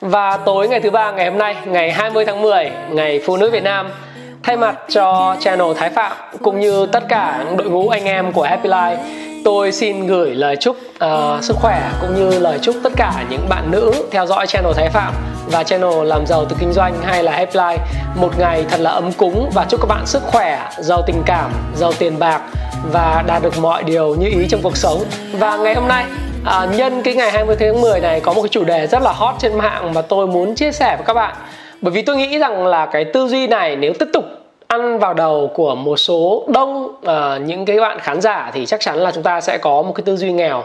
Và tối ngày thứ ba ngày hôm nay, ngày 20 tháng 10, ngày Phụ nữ Việt Nam, thay mặt cho channel Thái Phạm cũng như tất cả đội ngũ anh em của Happy Life, tôi xin gửi lời chúc uh, sức khỏe cũng như lời chúc tất cả những bạn nữ theo dõi channel Thái Phạm và channel làm giàu từ kinh doanh hay là Happy Life một ngày thật là ấm cúng và chúc các bạn sức khỏe, giàu tình cảm, giàu tiền bạc và đạt được mọi điều như ý trong cuộc sống. Và ngày hôm nay à, nhân cái ngày 20 tháng 10 này có một cái chủ đề rất là hot trên mạng mà tôi muốn chia sẻ với các bạn. Bởi vì tôi nghĩ rằng là cái tư duy này nếu tiếp tục ăn vào đầu của một số đông uh, những cái bạn khán giả thì chắc chắn là chúng ta sẽ có một cái tư duy nghèo.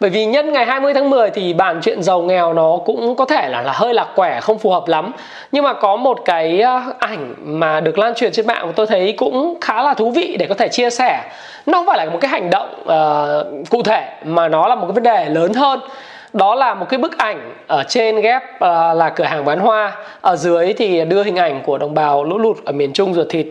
Bởi vì nhân ngày 20 tháng 10 thì bản chuyện giàu nghèo nó cũng có thể là là hơi lạc quẻ không phù hợp lắm. Nhưng mà có một cái uh, ảnh mà được lan truyền trên mạng tôi thấy cũng khá là thú vị để có thể chia sẻ. Nó không phải là một cái hành động uh, cụ thể mà nó là một cái vấn đề lớn hơn đó là một cái bức ảnh ở trên ghép uh, là cửa hàng bán hoa. Ở dưới thì đưa hình ảnh của đồng bào lũ lụt ở miền Trung ruột thịt.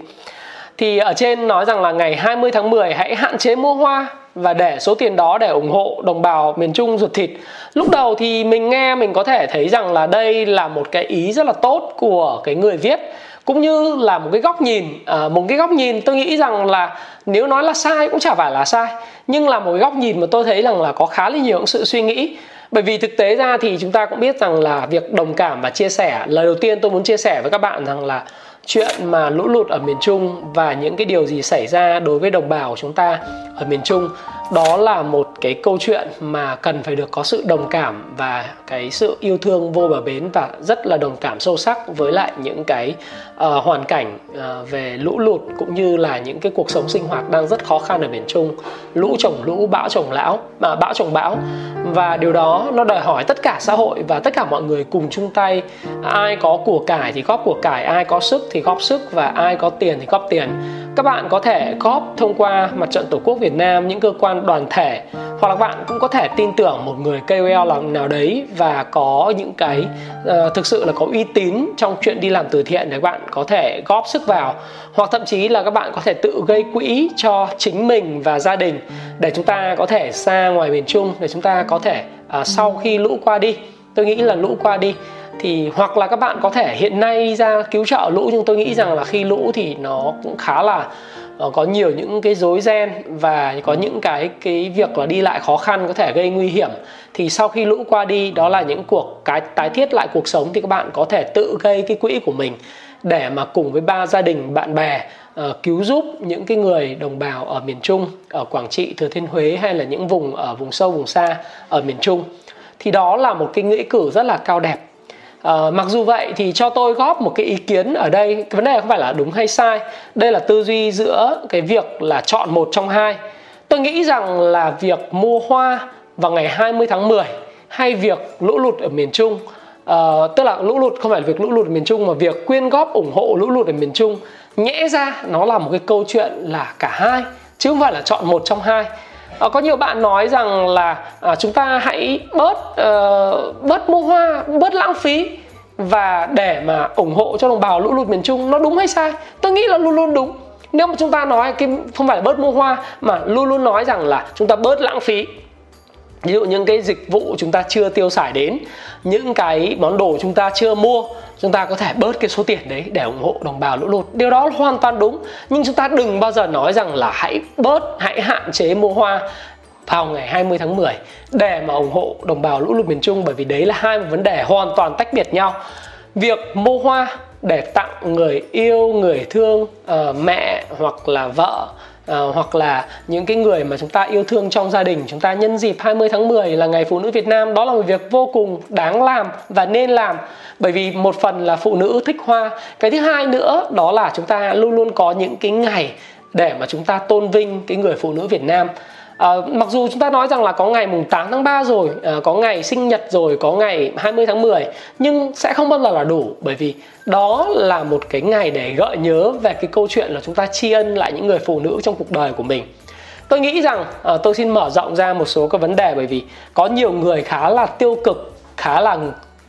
Thì ở trên nói rằng là ngày 20 tháng 10 hãy hạn chế mua hoa và để số tiền đó để ủng hộ đồng bào miền Trung ruột thịt. Lúc đầu thì mình nghe mình có thể thấy rằng là đây là một cái ý rất là tốt của cái người viết cũng như là một cái góc nhìn à, một cái góc nhìn tôi nghĩ rằng là nếu nói là sai cũng chả phải là sai nhưng là một cái góc nhìn mà tôi thấy rằng là có khá là nhiều sự suy nghĩ bởi vì thực tế ra thì chúng ta cũng biết rằng là việc đồng cảm và chia sẻ, lời đầu tiên tôi muốn chia sẻ với các bạn rằng là chuyện mà lũ lụt ở miền Trung và những cái điều gì xảy ra đối với đồng bào của chúng ta ở miền Trung đó là một cái câu chuyện mà cần phải được có sự đồng cảm và cái sự yêu thương vô bờ bến và rất là đồng cảm sâu sắc với lại những cái uh, hoàn cảnh uh, về lũ lụt cũng như là những cái cuộc sống sinh hoạt đang rất khó khăn ở miền Trung. Lũ trồng lũ bão trồng lão mà bão trồng bão. Và điều đó nó đòi hỏi tất cả xã hội và tất cả mọi người cùng chung tay. Ai có của cải thì góp của cải ai có sức thì góp sức và ai có tiền thì góp tiền. Các bạn có thể góp thông qua mặt trận tổ quốc Việt Nam những cơ quan đoàn thể hoặc là bạn cũng có thể tin tưởng một người KOL nào đấy và có những cái uh, thực sự là có uy tín trong chuyện đi làm từ thiện để bạn có thể góp sức vào. Hoặc thậm chí là các bạn có thể tự gây quỹ cho chính mình và gia đình để chúng ta có thể xa ngoài miền Trung để chúng ta có thể uh, sau khi lũ qua đi tôi nghĩ là lũ qua đi thì hoặc là các bạn có thể hiện nay ra cứu trợ lũ nhưng tôi nghĩ rằng là khi lũ thì nó cũng khá là có nhiều những cái rối ren và có những cái cái việc là đi lại khó khăn có thể gây nguy hiểm. Thì sau khi lũ qua đi đó là những cuộc cái tái thiết lại cuộc sống thì các bạn có thể tự gây cái quỹ của mình để mà cùng với ba gia đình bạn bè uh, cứu giúp những cái người đồng bào ở miền Trung ở Quảng Trị Thừa Thiên Huế hay là những vùng ở vùng sâu vùng xa ở miền Trung. Thì đó là một cái nghĩa cử rất là cao đẹp À, mặc dù vậy thì cho tôi góp một cái ý kiến ở đây. Cái vấn đề không phải là đúng hay sai. Đây là tư duy giữa cái việc là chọn một trong hai. Tôi nghĩ rằng là việc mua hoa vào ngày 20 tháng 10 hay việc lũ lụt ở miền Trung uh, tức là lũ lụt không phải là việc lũ lụt ở miền Trung mà việc quyên góp ủng hộ lũ lụt ở miền Trung nhẽ ra nó là một cái câu chuyện là cả hai chứ không phải là chọn một trong hai à, có nhiều bạn nói rằng là à, chúng ta hãy bớt uh, bớt mua hoa bớt lãng phí và để mà ủng hộ cho đồng bào lũ lụt miền Trung. Nó đúng hay sai? Tôi nghĩ là luôn luôn đúng. Nếu mà chúng ta nói cái không phải là bớt mua hoa mà luôn luôn nói rằng là chúng ta bớt lãng phí ví dụ những cái dịch vụ chúng ta chưa tiêu xài đến những cái món đồ chúng ta chưa mua chúng ta có thể bớt cái số tiền đấy để ủng hộ đồng bào lũ lụt. Điều đó là hoàn toàn đúng nhưng chúng ta đừng bao giờ nói rằng là hãy bớt hãy hạn chế mua hoa vào ngày 20 tháng 10 để mà ủng hộ đồng bào lũ lụt miền Trung bởi vì đấy là hai vấn đề hoàn toàn tách biệt nhau. Việc mua hoa để tặng người yêu người thương uh, mẹ hoặc là vợ à, hoặc là những cái người mà chúng ta yêu thương trong gia đình chúng ta nhân dịp 20 tháng 10 là ngày phụ nữ Việt Nam đó là một việc vô cùng đáng làm và nên làm. Bởi vì một phần là phụ nữ thích hoa cái thứ hai nữa đó là chúng ta luôn luôn có những cái ngày để mà chúng ta tôn vinh cái người phụ nữ Việt Nam. À, mặc dù chúng ta nói rằng là có ngày mùng 8 tháng 3 rồi, à, có ngày sinh nhật rồi, có ngày 20 tháng 10 nhưng sẽ không bao giờ là đủ bởi vì đó là một cái ngày để gợi nhớ về cái câu chuyện là chúng ta tri ân lại những người phụ nữ trong cuộc đời của mình. Tôi nghĩ rằng à, tôi xin mở rộng ra một số các vấn đề bởi vì có nhiều người khá là tiêu cực, khá là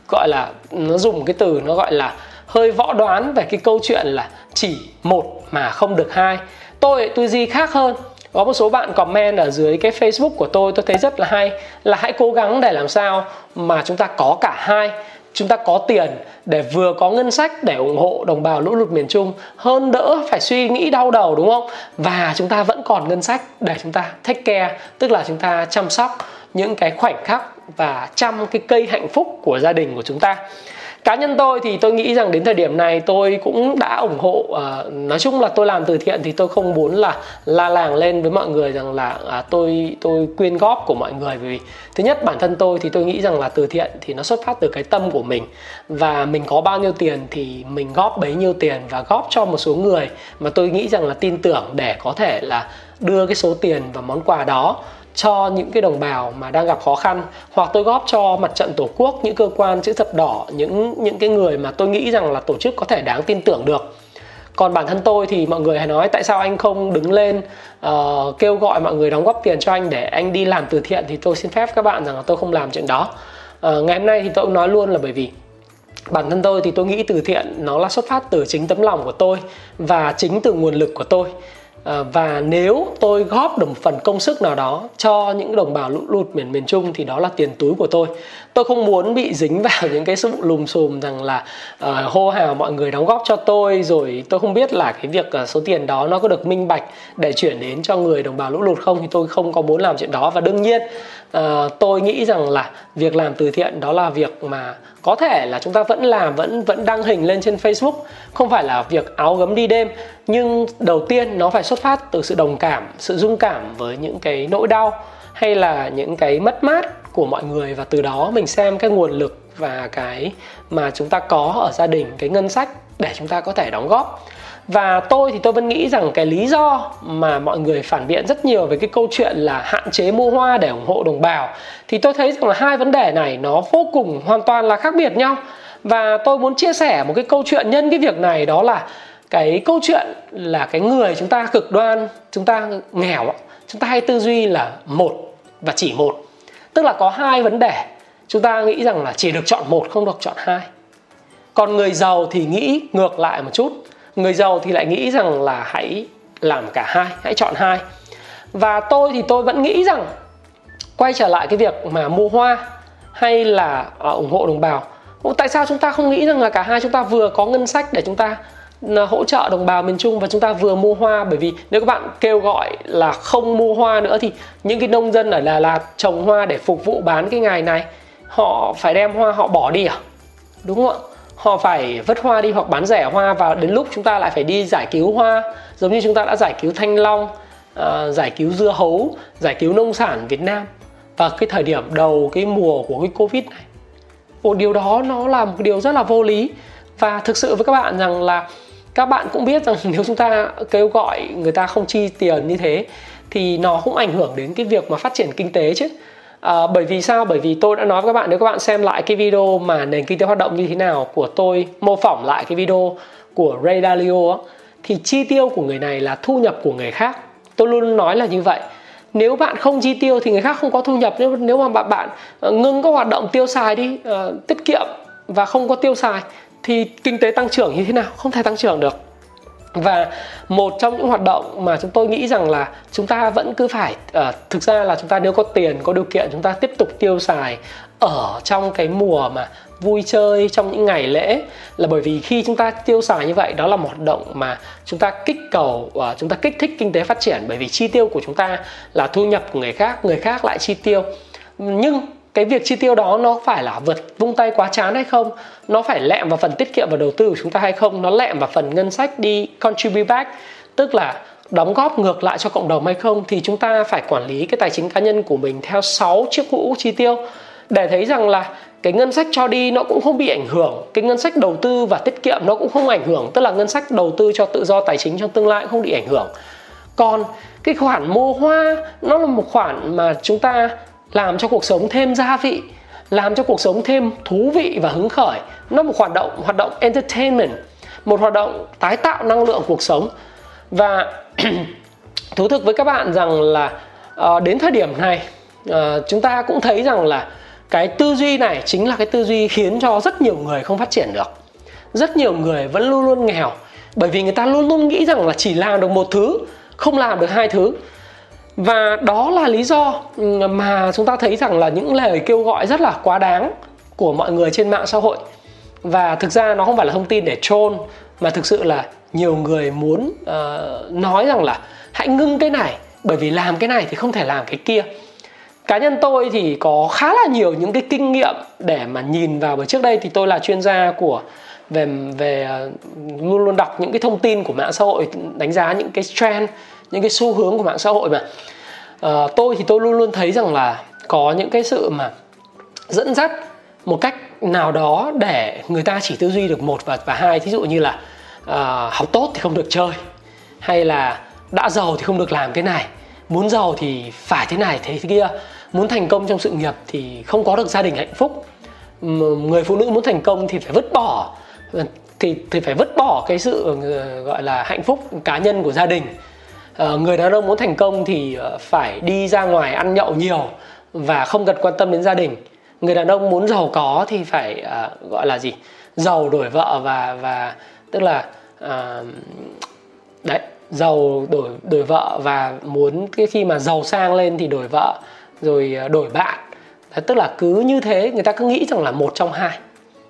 gọi là nó dùng cái từ nó gọi là hơi võ đoán về cái câu chuyện là chỉ một mà không được hai. Tôi tư duy khác hơn có một số bạn comment ở dưới cái Facebook của tôi tôi thấy rất là hay, là hãy cố gắng để làm sao mà chúng ta có cả hai. Chúng ta có tiền để vừa có ngân sách để ủng hộ đồng bào lũ lụt miền Trung, hơn đỡ phải suy nghĩ đau đầu, đúng không? Và chúng ta vẫn còn ngân sách để chúng ta take care, tức là chúng ta chăm sóc những cái khoảnh khắc và chăm cái cây hạnh phúc của gia đình của chúng ta cá nhân tôi thì tôi nghĩ rằng đến thời điểm này tôi cũng đã ủng hộ uh, nói chung là tôi làm từ thiện thì tôi không muốn là la làng lên với mọi người rằng là uh, tôi tôi quyên góp của mọi người. Vì thứ nhất bản thân tôi thì tôi nghĩ rằng là từ thiện thì nó xuất phát từ cái tâm của mình. Và mình có bao nhiêu tiền thì mình góp bấy nhiêu tiền và góp cho một số người mà tôi nghĩ rằng là tin tưởng để có thể là đưa cái số tiền và món quà đó cho những cái đồng bào mà đang gặp khó khăn hoặc tôi góp cho mặt trận tổ quốc những cơ quan chữ thập đỏ những những cái người mà tôi nghĩ rằng là tổ chức có thể đáng tin tưởng được. Còn bản thân tôi thì mọi người hay nói tại sao anh không đứng lên uh, kêu gọi mọi người đóng góp tiền cho anh để anh đi làm từ thiện thì tôi xin phép các bạn rằng là tôi không làm chuyện đó. Uh, ngày hôm nay thì tôi cũng nói luôn là bởi vì bản thân tôi thì tôi nghĩ từ thiện nó là xuất phát từ chính tấm lòng của tôi và chính từ nguồn lực của tôi. Ờ, và nếu tôi góp được một phần công sức nào đó cho những đồng bào lũ lụt miền miền Trung thì đó là tiền túi của tôi tôi không muốn bị dính vào những cái sự lùm xùm rằng là uh, hô hào mọi người đóng góp cho tôi rồi tôi không biết là cái việc uh, số tiền đó nó có được minh bạch để chuyển đến cho người đồng bào lũ lụt không thì tôi không có muốn làm chuyện đó. Và đương nhiên uh, tôi nghĩ rằng là việc làm từ thiện đó là việc mà có thể là chúng ta vẫn làm vẫn vẫn đăng hình lên trên Facebook không phải là việc áo gấm đi đêm. Nhưng đầu tiên nó phải xuất phát từ sự đồng cảm sự dung cảm với những cái nỗi đau hay là những cái mất mát của mọi người và từ đó mình xem cái nguồn lực và cái mà chúng ta có ở gia đình, cái ngân sách để chúng ta có thể đóng góp. Và tôi thì tôi vẫn nghĩ rằng cái lý do mà mọi người phản biện rất nhiều về cái câu chuyện là hạn chế mua hoa để ủng hộ đồng bào thì tôi thấy rằng là hai vấn đề này nó vô cùng hoàn toàn là khác biệt nhau. Và tôi muốn chia sẻ một cái câu chuyện nhân cái việc này, đó là cái câu chuyện là cái người chúng ta cực đoan, chúng ta nghèo chúng ta hay tư duy là một và chỉ một tức là có hai vấn đề. Chúng ta nghĩ rằng là chỉ được chọn một không được chọn hai. Còn người giàu thì nghĩ ngược lại một chút. Người giàu thì lại nghĩ rằng là hãy làm cả hai, hãy chọn hai. Và tôi thì tôi vẫn nghĩ rằng quay trở lại cái việc mà mua hoa hay là ờ, ủng hộ đồng bào, tại sao chúng ta không nghĩ rằng là cả hai chúng ta vừa có ngân sách để chúng ta Ờ, hỗ trợ đồng bào miền Trung và chúng ta vừa mua hoa. Bởi vì nếu các bạn kêu gọi là không mua hoa nữa thì những cái nông dân ở Đà Lạt trồng hoa để phục vụ bán cái ngày này họ phải đem hoa họ bỏ đi à? Đúng không ạ? Họ phải vứt hoa đi hoặc bán rẻ hoa và đến lúc chúng ta lại phải đi giải cứu hoa giống như chúng ta đã giải cứu thanh long uh, giải cứu dưa hấu giải cứu nông sản việt nam. Và cái thời điểm đầu cái mùa của cái covid này một điều đó nó là một điều rất là vô lý. Và thực sự với các bạn rằng là các bạn cũng biết rằng nếu chúng ta kêu gọi người ta không chi tiền như thế thì nó cũng ảnh hưởng đến cái việc mà phát triển kinh tế chứ À, bởi vì sao? Bởi vì tôi đã nói với các bạn nếu các bạn xem lại cái video mà nền kinh tế hoạt động như thế nào của tôi mô phỏng lại cái video của Ray Dalio thì chi tiêu của người này là thu nhập của người khác. Tôi luôn nói là như vậy. Nếu bạn không chi tiêu thì người khác không có thu nhập nếu nếu mà bạn bạn ờ, ngưng các hoạt động tiêu xài đi, uh, tiết kiệm và không có tiêu xài thì kinh tế tăng trưởng như thế nào? Không thể tăng trưởng được. Và một trong những hoạt động mà chúng tôi nghĩ rằng là chúng ta vẫn cứ phải uh, thực ra là chúng ta nếu có tiền có điều kiện chúng ta tiếp tục tiêu xài ở trong cái mùa mà vui chơi trong những ngày lễ. Là bởi vì khi chúng ta tiêu xài như vậy đó là một hoạt động mà chúng ta kích cầu uh, chúng ta kích thích kinh tế phát triển. Bởi vì chi tiêu của chúng ta là thu nhập của người khác người khác lại chi tiêu. Nhưng cái việc chi tiêu đó nó phải là vượt vung tay quá chán hay không? Nó phải lẹm vào phần tiết kiệm và đầu tư của chúng ta hay không? Nó lẹm vào phần ngân sách đi contribute back, tức là đóng góp ngược lại cho cộng đồng hay không? Thì chúng ta phải quản lý cái tài chính cá nhân của mình theo 6 chiếc mũ chi tiêu. Để thấy rằng là cái ngân sách cho đi nó cũng không bị ảnh hưởng, cái ngân sách đầu tư và tiết kiệm nó cũng không ảnh hưởng, tức là ngân sách đầu tư cho tự do tài chính trong tương lai cũng không bị ảnh hưởng. Còn cái khoản mua hoa nó là một khoản mà chúng ta làm cho cuộc sống thêm gia vị làm cho cuộc sống thêm thú vị và hứng khởi. Nó một hoạt động hoạt động entertainment một hoạt động tái tạo năng lượng cuộc sống. Và thú thực với các bạn rằng là uh, đến thời điểm này uh, chúng ta cũng thấy rằng là cái tư duy này chính là cái tư duy khiến cho rất nhiều người không phát triển được. Rất nhiều người vẫn luôn luôn nghèo bởi vì người ta luôn luôn nghĩ rằng là chỉ làm được một thứ không làm được hai thứ và đó là lý do ừ, mà chúng ta thấy rằng là những lời kêu gọi rất là quá đáng của mọi người trên mạng xã hội. Và thực ra nó không phải là thông tin để trôn mà thực sự là nhiều người muốn uh, nói rằng là hãy ngưng cái này bởi vì làm cái này thì không thể làm cái kia. Cá nhân tôi thì có khá là nhiều những cái kinh nghiệm để mà nhìn vào bởi trước đây thì tôi là chuyên gia của về về uh, luôn luôn đọc những cái thông tin của mạng xã hội đánh giá những cái trend những cái xu hướng của mạng xã hội mà. À, tôi thì tôi luôn luôn thấy rằng là có những cái sự mà dẫn dắt một cách nào đó để người ta chỉ tư duy được một và và hai. Thí dụ như là à, học tốt thì không được chơi hay là đã giàu thì không được làm cái này muốn giàu thì phải thế này thế kia. Muốn thành công trong sự nghiệp thì không có được gia đình hạnh phúc. Người phụ nữ muốn thành công thì phải vứt bỏ thì thì phải vứt bỏ cái sự ờ, gọi là hạnh phúc cá nhân của gia đình. Ờ, người đàn ông muốn thành công thì ờ, phải đi ra ngoài ăn nhậu nhiều và không cần quan tâm đến gia đình. Người đàn ông muốn giàu có thì phải uh, gọi là gì? Giàu đổi vợ và và tức là uh, đấy giàu đổi đổi vợ và muốn cái khi mà giàu sang lên thì đổi vợ rồi đổi bạn. Đấy, tức là cứ như thế người ta cứ nghĩ rằng là một trong hai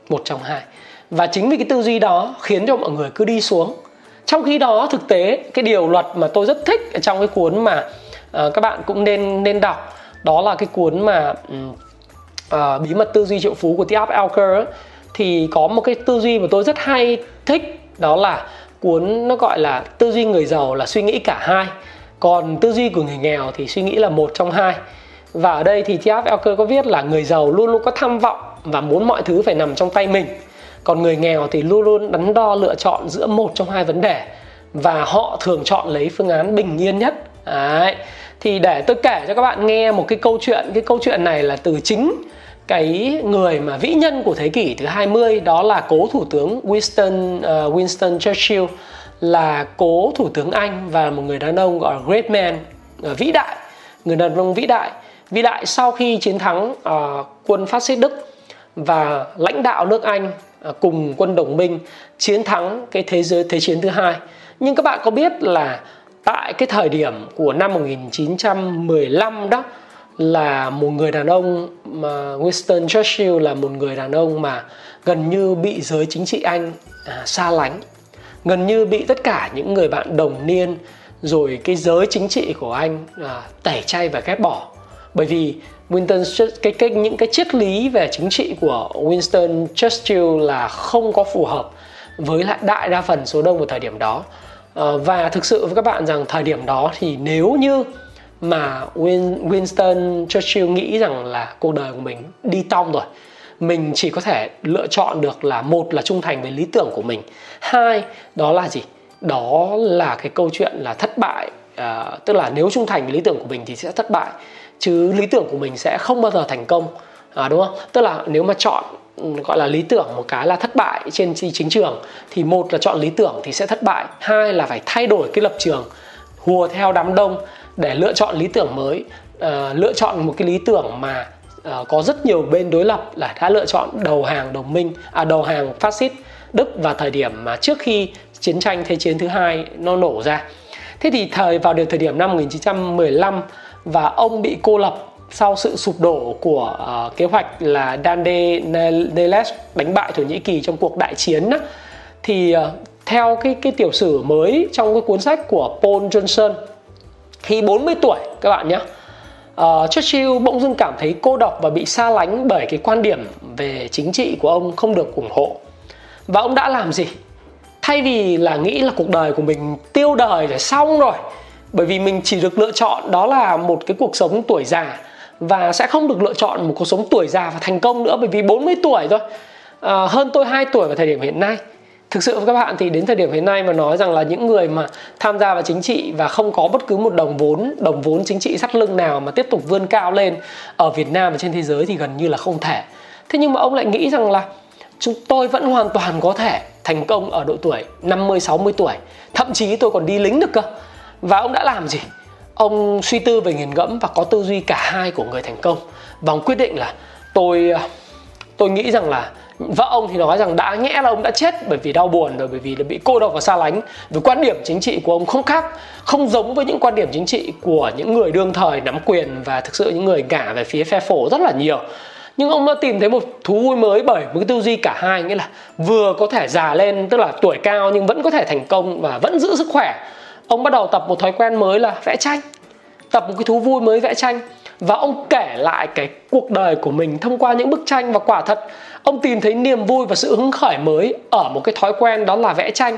một trong hai. Và chính vì cái tư duy đó khiến cho mọi người cứ đi xuống trong khi đó thực tế cái điều luật mà tôi rất thích ở trong cái cuốn mà uh, các bạn cũng nên nên đọc đó là cái cuốn mà uh, bí mật tư duy triệu phú của T.F. Thì có một cái tư duy mà tôi rất hay thích đó là cuốn nó gọi là tư duy người giàu là suy nghĩ cả hai còn tư duy của người nghèo thì suy nghĩ là một trong hai và ở đây thì T.F. Có viết là người giàu luôn luôn có tham vọng và muốn mọi thứ phải nằm trong tay mình còn người nghèo thì luôn luôn đắn đo lựa chọn giữa một trong hai vấn đề và họ thường chọn lấy phương án bình yên nhất. Đấy. thì để tôi kể cho các bạn nghe một cái câu chuyện cái câu chuyện này là từ chính cái người mà vĩ nhân của thế kỷ thứ 20 đó là cố thủ tướng Winston uh, Winston Churchill là cố thủ tướng Anh và một người đàn ông gọi là great man uh, vĩ đại. Người đàn ông vĩ đại. Vĩ đại sau khi chiến thắng uh, quân phát xít Đức và lãnh đạo nước Anh À, cùng quân đồng minh chiến thắng cái thế giới thế chiến thứ hai. Nhưng các bạn có biết là tại cái thời điểm của năm 1915 đó là một người đàn ông mà Winston Churchill là một người đàn ông mà gần như bị giới chính trị Anh à, xa lánh. Gần như bị tất cả những người bạn đồng niên rồi cái giới chính trị của anh à, tẩy chay và ghét bỏ. Bởi vì Winston cái, cái những cái triết lý về chính trị của Winston Churchill là không có phù hợp với lại đại đa phần số đông vào thời điểm đó. Ờ, và thực sự với các bạn rằng thời điểm đó thì nếu như mà Winston Churchill nghĩ rằng là cuộc đời của mình đi tong rồi mình chỉ có thể lựa chọn được là một là trung thành với lý tưởng của mình hai đó là gì? Đó là cái câu chuyện là thất bại à, tức là nếu trung thành với lý tưởng của mình thì sẽ thất bại chứ lý tưởng của mình sẽ không bao giờ thành công. À, đúng không? Tức là nếu mà chọn ừ, gọi là lý tưởng một cái là thất bại trên chính trường thì một là chọn lý tưởng thì sẽ thất bại hai là phải thay đổi cái lập trường hùa theo đám đông để lựa chọn lý tưởng mới. À, lựa chọn một cái lý tưởng mà à, có rất nhiều bên đối lập là đã lựa chọn đầu hàng đồng minh à đầu hàng phát xít Đức vào thời điểm mà trước khi chiến tranh thế chiến thứ hai nó nổ ra. Thế thì thời vào được thời điểm năm 1915 và ông bị cô lập sau sự sụp đổ của uh, kế hoạch là Dande Neles đánh bại Thổ Nhĩ Kỳ trong cuộc đại chiến đó, thì uh, theo cái cái tiểu sử mới trong cái cuốn sách của Paul Johnson khi 40 tuổi các bạn nhé uh, Churchill bỗng dưng cảm thấy cô độc và bị xa lánh bởi cái quan điểm về chính trị của ông không được ủng hộ. Và ông đã làm gì? Thay vì là nghĩ là cuộc đời của mình tiêu đời rồi xong rồi bởi vì mình chỉ được lựa chọn đó là một cái cuộc sống tuổi già và sẽ không được lựa chọn một cuộc sống tuổi già và thành công nữa bởi vì 40 tuổi thôi. À, hơn tôi 2 tuổi vào thời điểm hiện nay. Thực sự với các bạn thì đến thời điểm hiện nay mà nói rằng là những người mà tham gia vào chính trị và không có bất cứ một đồng vốn đồng vốn chính trị sắt lưng nào mà tiếp tục vươn cao lên ở Việt Nam và trên thế giới thì gần như là không thể. Thế nhưng mà ông lại nghĩ rằng là chúng tôi vẫn hoàn toàn có thể thành công ở độ tuổi 50 60 tuổi. Thậm chí tôi còn đi lính được cơ và ông đã làm gì? Ông suy tư về nghiền ngẫm và có tư duy cả hai của người thành công. Và ông quyết định là tôi ờ, tôi nghĩ rằng là vợ ông thì nói rằng đã nhẽ là ông đã chết bởi vì đau buồn rồi, bởi vì là bị cô độc và xa lánh. Vì quan điểm chính trị của ông không khác, không giống với những quan điểm chính trị của những người đương thời nắm quyền và thực sự những người ngả về phía phe phổ rất là nhiều. Nhưng ông đã tìm thấy một thú vui mới bởi một cái tư duy cả hai, nghĩa là vừa có thể già lên, tức là tuổi cao nhưng vẫn có thể thành công và vẫn giữ sức khỏe ông bắt đầu tập một thói quen mới là vẽ tranh. Tập một cái thú vui mới vẽ tranh. Và ông kể lại cái cuộc đời của mình thông qua những bức tranh. Và quả thật, ông tìm thấy niềm vui và sự hứng khởi mới ở một cái thói quen đó là vẽ tranh.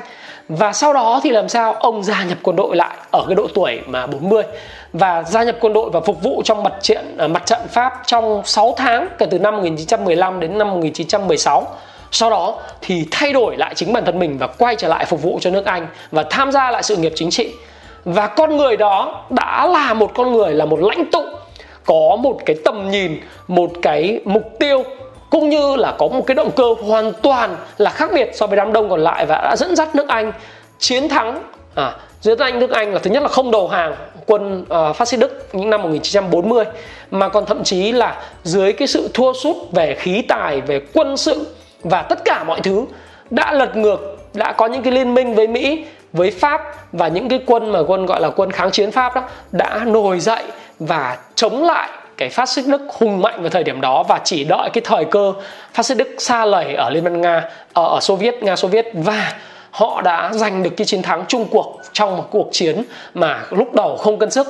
Và sau đó thì làm sao? Ông gia nhập quân đội lại ở cái độ tuổi mà 40 và gia nhập quân đội và phục vụ trong mặt trận à, mặt trận Pháp trong 6 tháng, kể từ năm 1915 đến năm 1916 sau đó thì thay đổi lại chính bản thân mình và quay trở lại phục vụ cho nước Anh và tham gia lại sự nghiệp chính trị. Và con người đó đã là một con người là một lãnh tụ có một cái tầm nhìn một cái mục tiêu cũng như là có một cái động cơ hoàn toàn là khác biệt so với đám đông còn lại và đã dẫn dắt nước Anh chiến thắng. À, dẫn anh nước Anh là thứ nhất là không đầu hàng quân uh, phát xít Đức những năm 1940 mà còn thậm chí là dưới cái sự thua sút về khí tài về quân sự và tất cả mọi thứ đã lật ngược đã có những cái liên minh với Mỹ với Pháp và những cái quân mà quân gọi là quân kháng chiến Pháp đó đã nổi dậy và chống lại cái phát xít Đức hùng mạnh vào thời điểm đó và chỉ đợi cái thời cơ phát xít Đức xa lầy ở Liên bang Nga ở, ở Xô Viết Nga Xô Viết. Và họ đã giành được cái chiến thắng chung cuộc trong một cuộc chiến mà lúc đầu không cân sức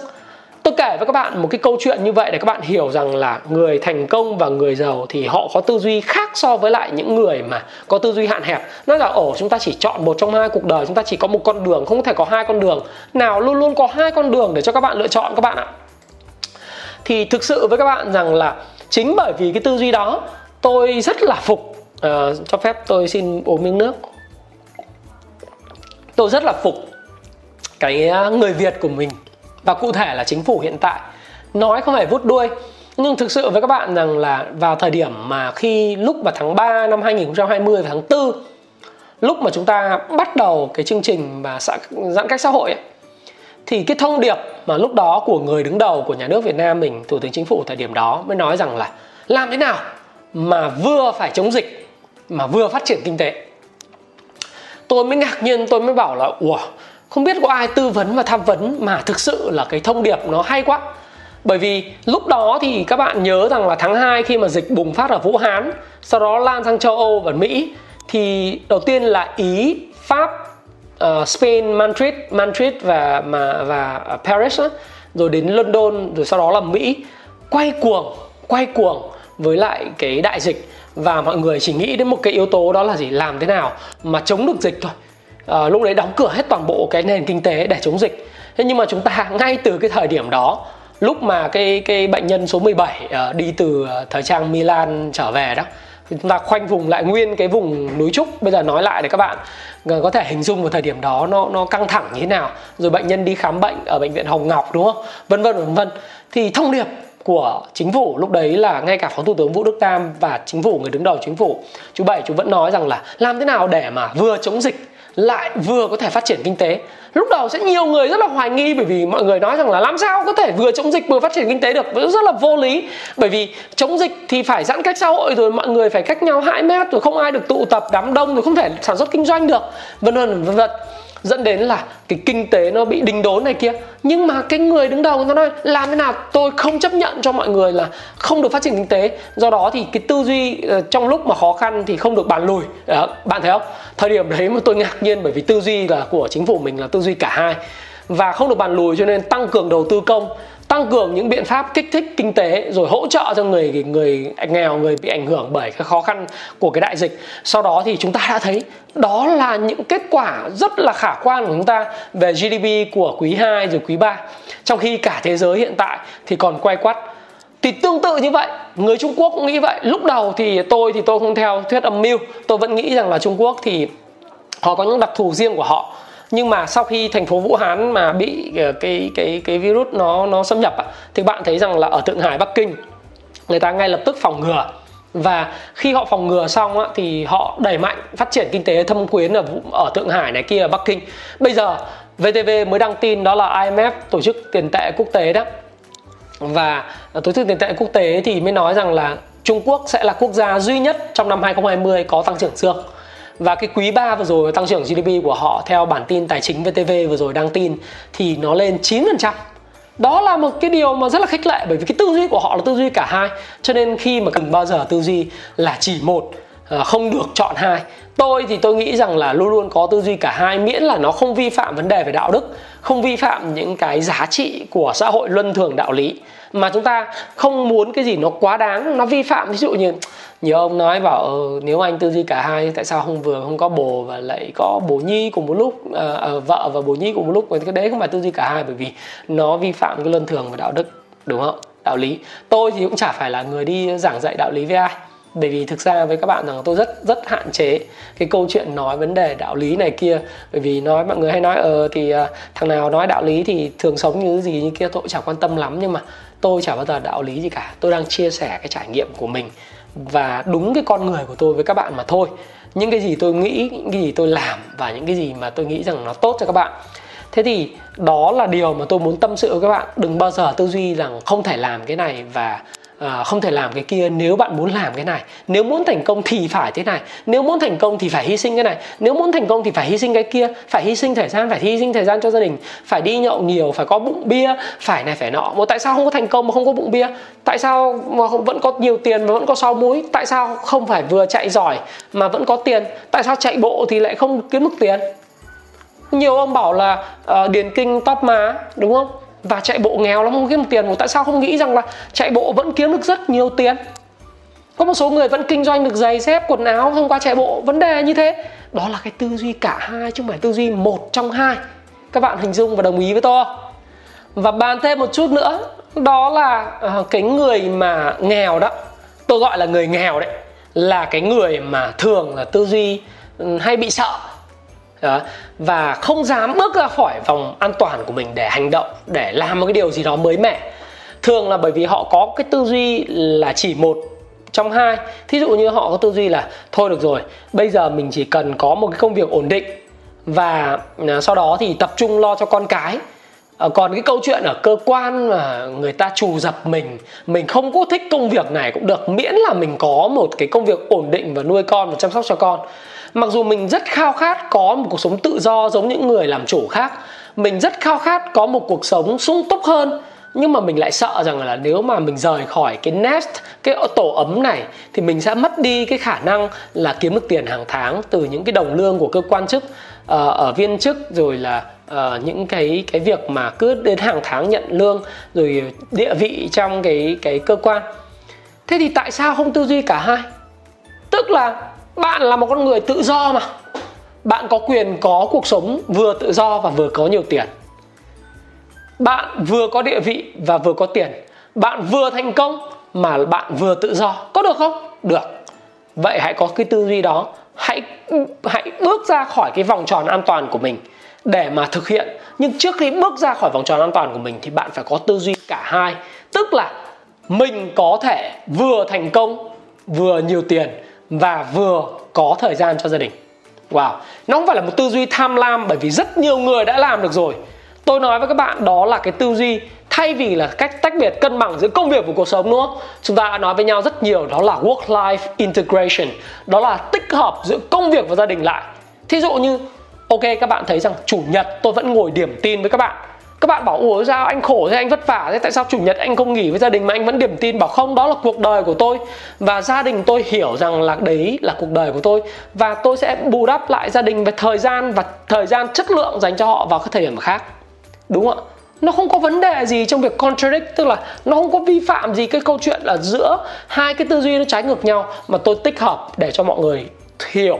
tôi kể với các bạn một cái câu chuyện như vậy để các bạn hiểu rằng là người thành công và người giàu thì họ có tư duy khác so với lại những người mà có tư duy hạn hẹp. Nói là ổ chúng ta chỉ chọn một trong hai cuộc đời chúng ta chỉ có một con đường không thể có hai con đường. Nào luôn luôn có hai con đường để cho các bạn lựa chọn các bạn ạ. Thì thực sự với các bạn rằng là chính bởi vì cái tư duy đó tôi rất là phục uh, cho phép tôi xin uống miếng nước. Tôi rất là phục cái ờ, người Việt của mình và cụ thể là chính phủ hiện tại. Nói không phải vút đuôi nhưng thực sự với các bạn rằng là vào thời điểm mà khi lúc vào tháng 3 năm 2020 và tháng 4 lúc mà chúng ta bắt đầu cái chương trình mà giãn cách xã hội ấy, thì cái thông điệp mà lúc đó của người đứng đầu của nhà nước Việt Nam mình thủ tướng chính phủ thời điểm đó mới nói rằng là làm thế nào mà vừa phải chống dịch mà vừa phát triển kinh tế. Tôi mới ngạc nhiên tôi mới bảo là ủa không biết có ai tư vấn và tham vấn mà thực sự là cái thông điệp nó hay quá. Bởi vì lúc đó thì các bạn nhớ rằng là tháng 2 khi mà dịch bùng phát ở Vũ Hán sau đó lan sang châu Âu và Mỹ thì đầu tiên là Ý, Pháp, uh, Spain, Madrid, Madrid và mà và Paris đó, rồi đến London rồi sau đó là Mỹ. Quay cuồng quay cuồng với lại cái đại dịch. Và mọi người chỉ nghĩ đến một cái yếu tố đó là gì? Làm thế nào mà chống được dịch thôi à, lúc đấy đóng cửa hết toàn bộ cái nền kinh tế để chống dịch. Thế nhưng mà chúng ta ngay từ cái thời điểm đó lúc mà cái cái bệnh nhân số 17 uh, ờ, đi từ ờ, thời trang Milan trở về đó thì chúng ta khoanh vùng lại nguyên cái vùng núi trúc. Bây giờ nói lại để các bạn có thể hình dung vào thời điểm đó nó nó căng thẳng như thế nào. Rồi bệnh nhân đi khám bệnh ở bệnh viện Hồng Ngọc đúng không? Vân vân vân vân. Thì thông điệp của chính phủ lúc đấy là ngay cả phó thủ tướng Vũ Đức Tam và chính phủ người đứng đầu chính phủ chú Bảy chú vẫn nói rằng là làm thế nào để mà vừa chống dịch lại vừa có thể phát triển kinh tế. Lúc đầu sẽ nhiều người rất là hoài nghi bởi vì mọi người nói rằng là làm sao có thể vừa chống dịch vừa phát triển kinh tế được. Rất là vô lý. Bởi vì chống dịch thì phải giãn cách xã hội rồi mọi người phải cách nhau 2 mét rồi không ai được tụ tập, đám đông rồi không thể sản xuất kinh doanh được. Vân vân vân vân dẫn đến là cái kinh tế nó bị đình đốn này kia. Nhưng mà cái người đứng đầu nó nói làm thế nào? Tôi không chấp nhận cho mọi người là không được phát triển kinh tế. Do đó thì cái tư duy ờ, trong lúc mà khó khăn thì không được bàn lùi. Đó, bạn thấy không? Thời điểm đấy mà tôi ngạc nhiên bởi vì tư duy là của chính phủ mình là tư duy cả hai. Và không được bàn lùi cho nên tăng cường đầu tư công tăng cường những biện pháp kích thích kinh tế, rồi hỗ trợ cho người người nghèo, người bị ảnh hưởng bởi cái khó khăn của cái đại dịch. Sau đó thì chúng ta đã thấy đó là những kết quả rất là khả quan của chúng ta về GDP của quý 2 rồi quý 3 trong khi cả thế giới hiện tại thì còn quay quắt. Thì tương tự như vậy, người Trung Quốc cũng nghĩ vậy. Lúc đầu thì tôi thì tôi không theo thuyết âm mưu. Tôi vẫn nghĩ rằng là Trung Quốc thì họ có những đặc thù riêng của họ nhưng mà sau khi thành phố Vũ Hán mà bị ờ, cái cái cái virus nó nó xâm nhập thì bạn thấy rằng là ở Thượng Hải Bắc Kinh người ta ngay lập tức phòng ngừa. Và khi họ phòng ngừa xong á, thì họ đẩy mạnh phát triển kinh tế thâm quyến ở ở Thượng Hải này kia ở Bắc Kinh. Bây giờ VTV mới đăng tin đó là IMF tổ chức tiền tệ quốc tế đó. Và tổ chức tiền tệ quốc tế thì mới nói rằng là Trung Quốc sẽ là quốc gia duy nhất trong năm 2020 có tăng trưởng dương và cái quý 3 vừa rồi, tăng trưởng GDP của họ, theo bản tin tài chính VTV vừa rồi đăng tin, thì nó lên 9% đó là một cái điều mà rất là khích lệ, bởi vì cái tư duy của họ là tư duy cả hai. Cho nên khi mà cần bao giờ tư duy là chỉ một ờ, không được chọn hai tôi thì tôi nghĩ rằng là luôn luôn có tư duy cả hai miễn là nó không vi phạm vấn đề về đạo đức không vi phạm những cái giá trị của xã hội luân thường đạo lý. Mà chúng ta không muốn cái gì nó quá đáng nó vi phạm. Ví dụ như nhiều ông nói bảo ừ, nếu anh tư duy cả hai tại sao không vừa không có bồ và lại có bồ nhi cùng một lúc à, vợ và bồ nhi cùng một lúc? Cái đấy không phải tư duy cả hai bởi vì nó vi phạm cái luân thường và đạo đức đúng không? Đạo lý. Tôi thì cũng chả phải là người đi giảng dạy đạo lý với ai bởi vì thực ra với các bạn rằng tôi rất rất hạn chế cái câu chuyện nói vấn đề đạo lý này kia. Bởi vì nói, mọi người hay nói ờ thì ờ, thằng nào nói đạo lý thì thường sống như gì như kia, tôi cũng chẳng quan tâm lắm. Nhưng mà tôi chả bao giờ đạo lý gì cả. Tôi đang chia sẻ cái trải nghiệm của mình và đúng cái con người của tôi với các bạn mà thôi. Những cái gì tôi nghĩ, những cái gì tôi làm và những cái gì mà tôi nghĩ rằng nó tốt cho các bạn. Thế thì đó là điều mà tôi muốn tâm sự với các bạn. Đừng bao giờ tư duy rằng không thể làm cái này và à, không thể làm cái kia nếu bạn muốn làm cái này. Nếu muốn thành công thì phải thế này. Nếu muốn thành công thì phải hy sinh cái này. Nếu muốn thành công thì phải hy sinh cái kia. Phải hy sinh thời gian phải hy sinh thời gian cho gia đình. Phải đi nhậu nhiều phải có bụng bia. Phải này phải nọ. Mà tại sao không có thành công mà không có bụng bia? Tại sao mà vẫn có nhiều tiền mà vẫn có sau múi? Tại sao không phải vừa chạy giỏi mà vẫn có tiền? Tại sao chạy bộ thì lại không kiếm được tiền? Nhiều ông bảo là uh, điền kinh top má đúng không? Và chạy bộ nghèo lắm không kiếm được tiền tại sao không nghĩ rằng là chạy bộ vẫn kiếm được rất nhiều tiền? Có một số người vẫn kinh doanh được giày dép quần áo thông qua chạy bộ. Vấn đề như thế đó là cái tư duy cả hai chứ không phải tư duy một trong hai. Các bạn hình dung và đồng ý với tôi. Và bàn thêm một chút nữa đó là uh, cái người mà nghèo đó tôi gọi là người nghèo đấy là cái người mà thường là tư duy ừ, hay bị sợ đó. và không dám bước ra khỏi vòng an toàn của mình để hành động, để làm một cái điều gì đó mới mẻ. Thường là bởi vì họ có cái tư duy là chỉ một trong hai. Thí dụ như họ có tư duy là, thôi được rồi, bây giờ mình chỉ cần có một cái công việc ổn định và à, sau đó thì tập trung lo cho con cái. Ờ, còn cái câu chuyện ở cơ quan mà người ta trù dập mình mình không có thích công việc này cũng được, miễn là mình có một cái công việc ổn định và nuôi con và chăm sóc cho con mặc dù mình rất khao khát có một cuộc sống tự do giống những người làm chủ khác mình rất khao khát có một cuộc sống sung túc hơn nhưng mà mình lại sợ rằng là nếu mà mình rời khỏi cái nest cái tổ ấm này thì mình sẽ mất đi cái khả năng là kiếm được tiền hàng tháng từ những cái đồng lương của cơ quan chức ờ, ở viên chức rồi là uh, những cái cái việc mà cứ đến hàng tháng nhận lương rồi địa vị trong cái cái cơ quan. Thế thì tại sao không tư duy cả hai? Tức là bạn là một con người tự do mà. Bạn có quyền có cuộc sống vừa tự do và vừa có nhiều tiền. Bạn vừa có địa vị và vừa có tiền. Bạn vừa thành công mà bạn vừa tự do. Có được không? Được. Vậy hãy có cái tư duy đó. Hãy hãy bước ra khỏi cái vòng tròn an toàn của mình để mà thực hiện. Nhưng trước khi bước ra khỏi vòng tròn an toàn của mình thì bạn phải có tư duy cả hai. Tức là mình có thể vừa thành công, vừa nhiều tiền và vừa có thời gian cho gia đình. Wow, nó không phải là một tư duy tham lam bởi vì rất nhiều người đã làm được rồi. Tôi nói với các bạn, đó là cái tư duy thay vì là cách tách biệt cân bằng giữa công việc và cuộc sống, đúng không? Chúng ta đã nói với nhau rất nhiều, đó là work life integration. Đó là tích hợp giữa công việc và gia đình lại. Thí dụ như, ok, các bạn thấy rằng chủ nhật tôi vẫn ngồi điểm tin với các bạn các bạn bảo, ủa, sao anh khổ thế? Anh vất vả thế? Tại sao chủ nhật anh không nghỉ với gia đình mà anh vẫn điểm tin bảo không? Đó là cuộc đời của tôi. Và gia đình tôi hiểu rằng là đấy là cuộc đời của tôi. Và tôi sẽ bù đắp lại gia đình về thời gian và thời gian chất lượng dành cho họ vào các thời điểm khác. Đúng không ạ? Nó không có vấn đề gì trong việc contradict, tức là nó không có vi phạm gì cái câu chuyện là giữa hai cái tư duy nó trái ngược nhau, mà tôi tích hợp để cho mọi người hiểu,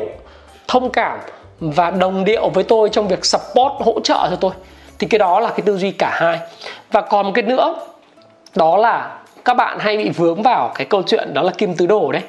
thông cảm và đồng điệu với tôi trong việc support, hỗ trợ cho tôi thì cái đó là cái tư duy cả hai. Và còn một cái nữa, đó là các bạn hay bị vướng vào cái câu chuyện đó là kim tứ đồ đấy.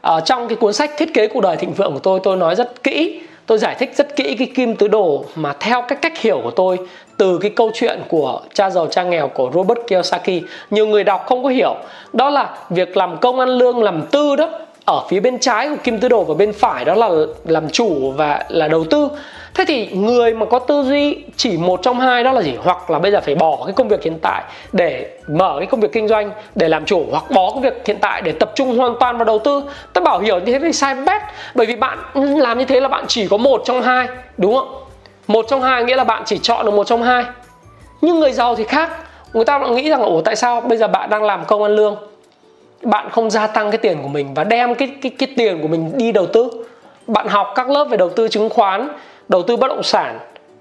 Ở trong cái cuốn sách thiết kế cuộc đời thịnh vượng của tôi tôi nói rất kỹ, tôi giải thích rất kỹ cái kim tứ đồ mà theo cái cách hiểu của tôi từ cái câu chuyện của cha giàu, cha nghèo của Robert Kiyosaki. Nhiều người đọc không có hiểu. Đó là việc làm công ăn lương làm tư đó ở phía bên trái của kim tứ đồ và bên phải đó là làm chủ và là đầu tư. Thế thì người mà có tư duy chỉ một trong hai đó là gì? Hoặc là bây giờ phải bỏ cái công việc hiện tại để mở cái công việc kinh doanh, để làm chủ, hoặc bỏ công việc hiện tại để tập trung hoàn toàn vào đầu tư. Tôi bảo hiểu như thế thì sai bét bởi vì bạn làm như thế là bạn chỉ có một trong hai, đúng không? Một trong hai nghĩa là bạn chỉ chọn được một trong hai. Nhưng người giàu thì khác. Người ta nghĩ rằng, ủa, tại sao bây giờ bạn đang làm công ăn lương? Bạn không gia tăng cái tiền của mình và đem cái cái cái tiền của mình đi đầu tư. Bạn học các lớp về đầu tư chứng khoán, đầu tư bất động sản,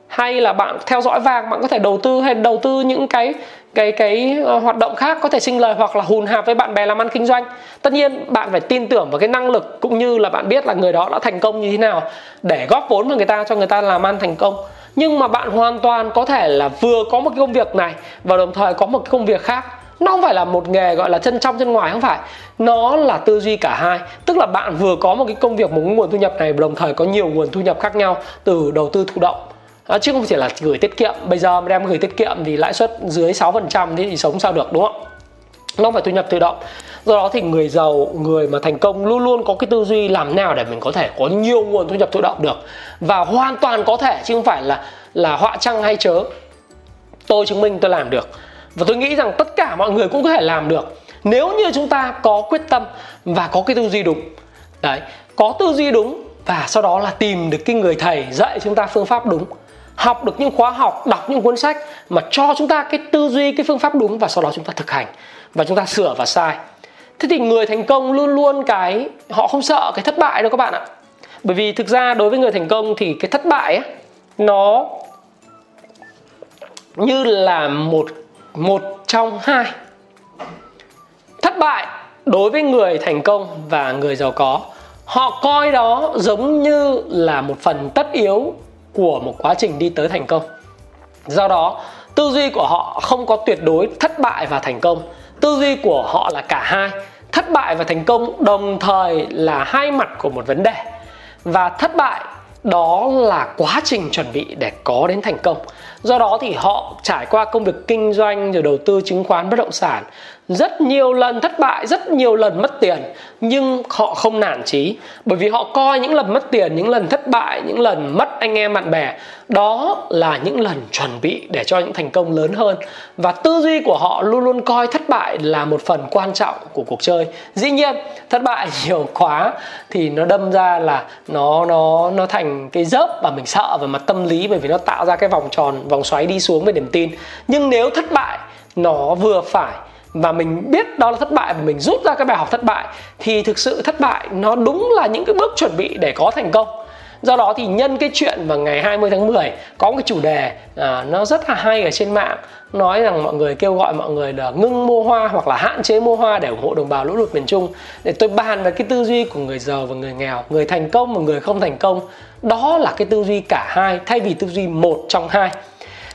hay là bạn theo dõi vàng, bạn có thể đầu tư hay đầu tư những cái cái cái ờ, hoạt động khác có thể sinh lời hoặc là hùn hạp với bạn bè làm ăn kinh doanh. Tất nhiên, bạn phải tin tưởng vào cái năng lực cũng như là bạn biết là người đó đã thành công như thế nào để góp vốn vào người ta, cho người ta làm ăn thành công. Nhưng mà bạn hoàn toàn có thể là vừa có một cái công việc này và đồng thời có một cái công việc khác nó không phải là một nghề gọi là chân trong chân ngoài không phải. Nó là tư duy cả hai. Tức là bạn vừa có một cái công việc một nguồn thu nhập này đồng thời có nhiều nguồn thu nhập khác nhau từ đầu tư thụ động. À, chứ không chỉ là gửi tiết kiệm. Bây giờ mà đem gửi tiết kiệm thì lãi suất dưới 6% thì sống sao được đúng không? Nó phải thu nhập tự động. Do đó thì người giàu người mà thành công luôn luôn có cái tư duy làm nào để mình có thể có nhiều nguồn thu nhập tự động được. Và hoàn toàn có thể chứ không phải là là họa trăng hay chớ. Tôi chứng minh tôi làm được và tôi nghĩ rằng tất cả mọi người cũng có thể làm được. Nếu như chúng ta có quyết tâm và có cái tư duy đúng. Đấy có tư duy đúng và sau đó là tìm được cái người thầy dạy chúng ta phương pháp đúng. Học được những khóa học đọc những cuốn sách mà cho chúng ta cái tư duy cái phương pháp đúng và sau đó chúng ta thực hành và chúng ta sửa và sai. Thế thì người thành công luôn luôn cái họ không sợ cái thất bại đâu các bạn ạ. Bởi vì thực ra đối với người thành công thì cái thất bại ấy, nó như là một một trong hai. Thất bại đối với người thành công và người giàu có. Họ coi đó giống như là một phần tất yếu của một quá trình đi tới thành công. Do đó, tư duy của họ không có tuyệt đối thất bại và thành công. Tư duy của họ là cả hai. Thất bại và thành công đồng thời là hai mặt của một vấn đề. Và thất bại đó là quá trình chuẩn bị để có đến thành công. Do đó thì họ trải qua công việc kinh doanh, rồi đầu tư chứng khoán bất động sản rất nhiều lần thất bại, rất nhiều lần mất tiền, nhưng họ không nản chí. Bởi vì họ coi những lần mất tiền, những lần thất bại, những lần mất anh em bạn bè, đó là những lần chuẩn bị để cho những thành công lớn hơn. Và tư duy của họ luôn luôn coi thất bại là một phần quan trọng của cuộc chơi. Dĩ nhiên, thất bại nhiều quá thì nó đâm ra là nó nó nó thành cái dớp và mình sợ về mặt tâm lý, bởi vì nó tạo ra cái vòng tròn, vòng xoáy đi xuống về niềm tin. Nhưng nếu thất bại, nó vừa phải và mình biết đó là thất bại và mình rút ra cái bài học thất bại thì thực sự thất bại nó đúng là những cái bước chuẩn bị để có thành công. Do đó thì nhân cái chuyện vào ngày 20 tháng 10 có một cái chủ đề à, nó rất là hay ở trên mạng nói rằng mọi người kêu gọi mọi người là ngưng mua hoa hoặc là hạn chế mua hoa để ủng hộ đồng bào lũ lụt miền Trung. Để tôi bàn về cái tư duy của người giàu và người nghèo người thành công và người không thành công đó là cái tư duy cả hai thay vì tư duy một trong hai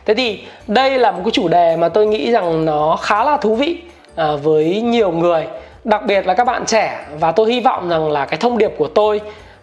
thế thì đây là một cái chủ đề mà tôi nghĩ rằng nó khá là thú vị à, với nhiều người đặc biệt là các bạn trẻ. Và tôi hy vọng rằng là cái thông điệp của tôi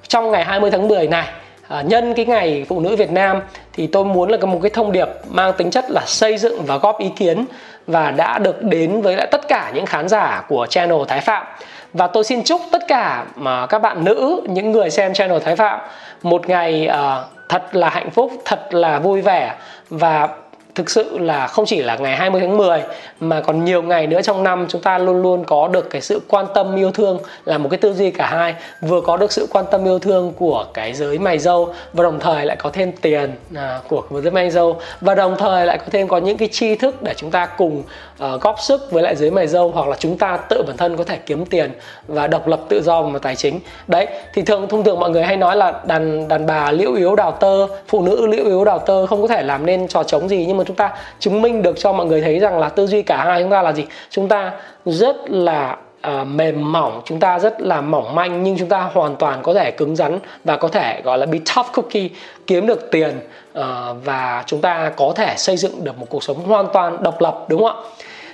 trong ngày 20 tháng 10 này à, nhân cái ngày phụ nữ Việt Nam thì tôi muốn là có một cái thông điệp mang tính chất là xây dựng và góp ý kiến và đã được đến với lại tất cả những khán giả của channel Thái Phạm. Và tôi xin chúc tất cả mà các bạn nữ những người xem channel Thái Phạm một ngày uh, thật là hạnh phúc thật là vui vẻ. Và thực sự là không chỉ là ngày 20 tháng 10 mà còn nhiều ngày nữa trong năm chúng ta luôn luôn có được cái sự quan tâm yêu thương là một cái tư duy cả hai. Vừa có được sự quan tâm yêu thương của cái giới mày dâu và đồng thời lại có thêm tiền à, của giới mày dâu. Và đồng thời lại có thêm có những cái tri thức để chúng ta cùng uh, góp sức với lại giới mày dâu hoặc là chúng ta tự bản thân có thể kiếm tiền và độc lập tự do về tài chính. Đấy thì thường thông thường mọi người hay nói là đàn đàn bà liễu yếu đào tơ phụ nữ liễu yếu đào tơ không có thể làm nên trò trống gì nhưng mà chúng ta chứng minh được cho mọi người thấy rằng là tư duy cả hai chúng ta là gì? Chúng ta rất là À, mềm mỏng chúng ta rất là mỏng manh nhưng chúng ta hoàn toàn có thể cứng rắn và có thể gọi là be tough cookie kiếm được tiền uh, và chúng ta có thể xây dựng được một cuộc sống hoàn toàn độc lập đúng không ạ?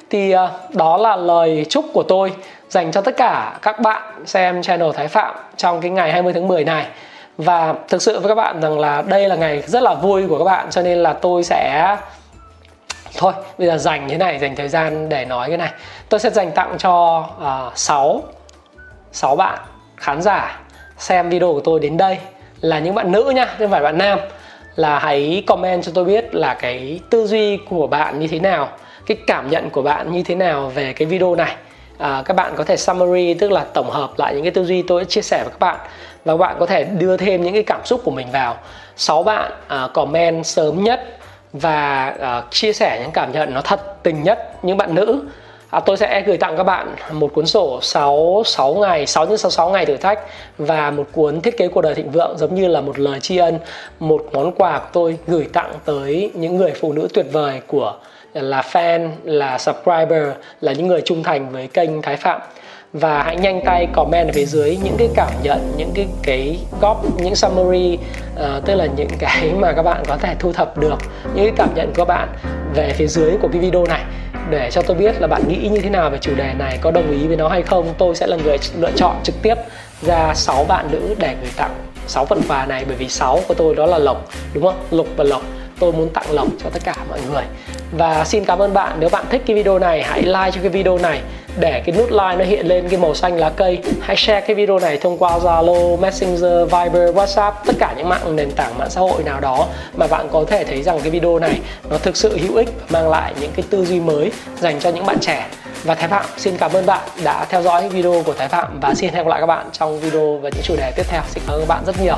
Thì uh, đó là lời chúc của tôi dành cho tất cả các bạn xem channel Thái Phạm trong cái ngày 20 tháng 10 này. Và thực sự với các bạn rằng là đây là ngày rất là vui của các bạn cho nên là tôi sẽ thôi bây giờ dành thế này dành thời gian để nói cái này. Tôi sẽ dành tặng cho uh, 6 6 bạn khán giả xem video của tôi đến đây. Là những bạn nữ nha chứ không phải bạn nam. Là hãy comment cho tôi biết là cái tư duy của bạn như thế nào cái cảm nhận của bạn như thế nào về cái video này. À, các bạn có thể summary tức là tổng hợp lại những cái tư duy tôi chia sẻ với các bạn. Và các bạn có thể đưa thêm những cái cảm xúc của mình vào. 6 bạn à, comment sớm nhất và uh, chia sẻ những cảm nhận nó thật tình nhất những bạn nữ. À, tôi sẽ gửi tặng các bạn một cuốn sổ 6 6 ngày 6 nhân 66 ngày thử thách và một cuốn thiết kế cuộc đời thịnh vượng giống như là một lời tri ân một món quà của tôi gửi tặng tới những người phụ nữ tuyệt vời của là fan là subscriber là những người trung thành với kênh Thái Phạm và hãy nhanh tay comment ở phía dưới những cái cảm nhận những cái cái góp những summary uh, tức là những cái mà các bạn có thể thu thập được những cái cảm nhận của các bạn về phía dưới của cái video này. Để cho tôi biết là bạn nghĩ như thế nào về chủ đề này có đồng ý với nó hay không tôi sẽ là người lựa chọn trực tiếp ra 6 bạn nữ để gửi tặng 6 phần quà này bởi vì 6 của tôi đó là lộc đúng không? Lục và lộc. Tôi muốn tặng lộc cho tất cả mọi người. Và xin cảm ơn bạn. Nếu bạn thích cái video này hãy like cho cái video này để cái nút like nó hiện lên cái màu xanh lá cây. Hãy share cái video này thông qua Zalo, Messenger, Viber, WhatsApp tất cả những mạng nền tảng mạng xã hội nào đó mà bạn có thể thấy rằng cái video này nó thực sự hữu ích và mang lại những cái tư duy mới dành cho những bạn trẻ. Và Thái Phạm xin cảm ơn bạn đã theo dõi video của Thái Phạm và xin hẹn gặp lại các bạn trong video và những chủ đề tiếp theo. Xin cảm ơn các bạn rất nhiều.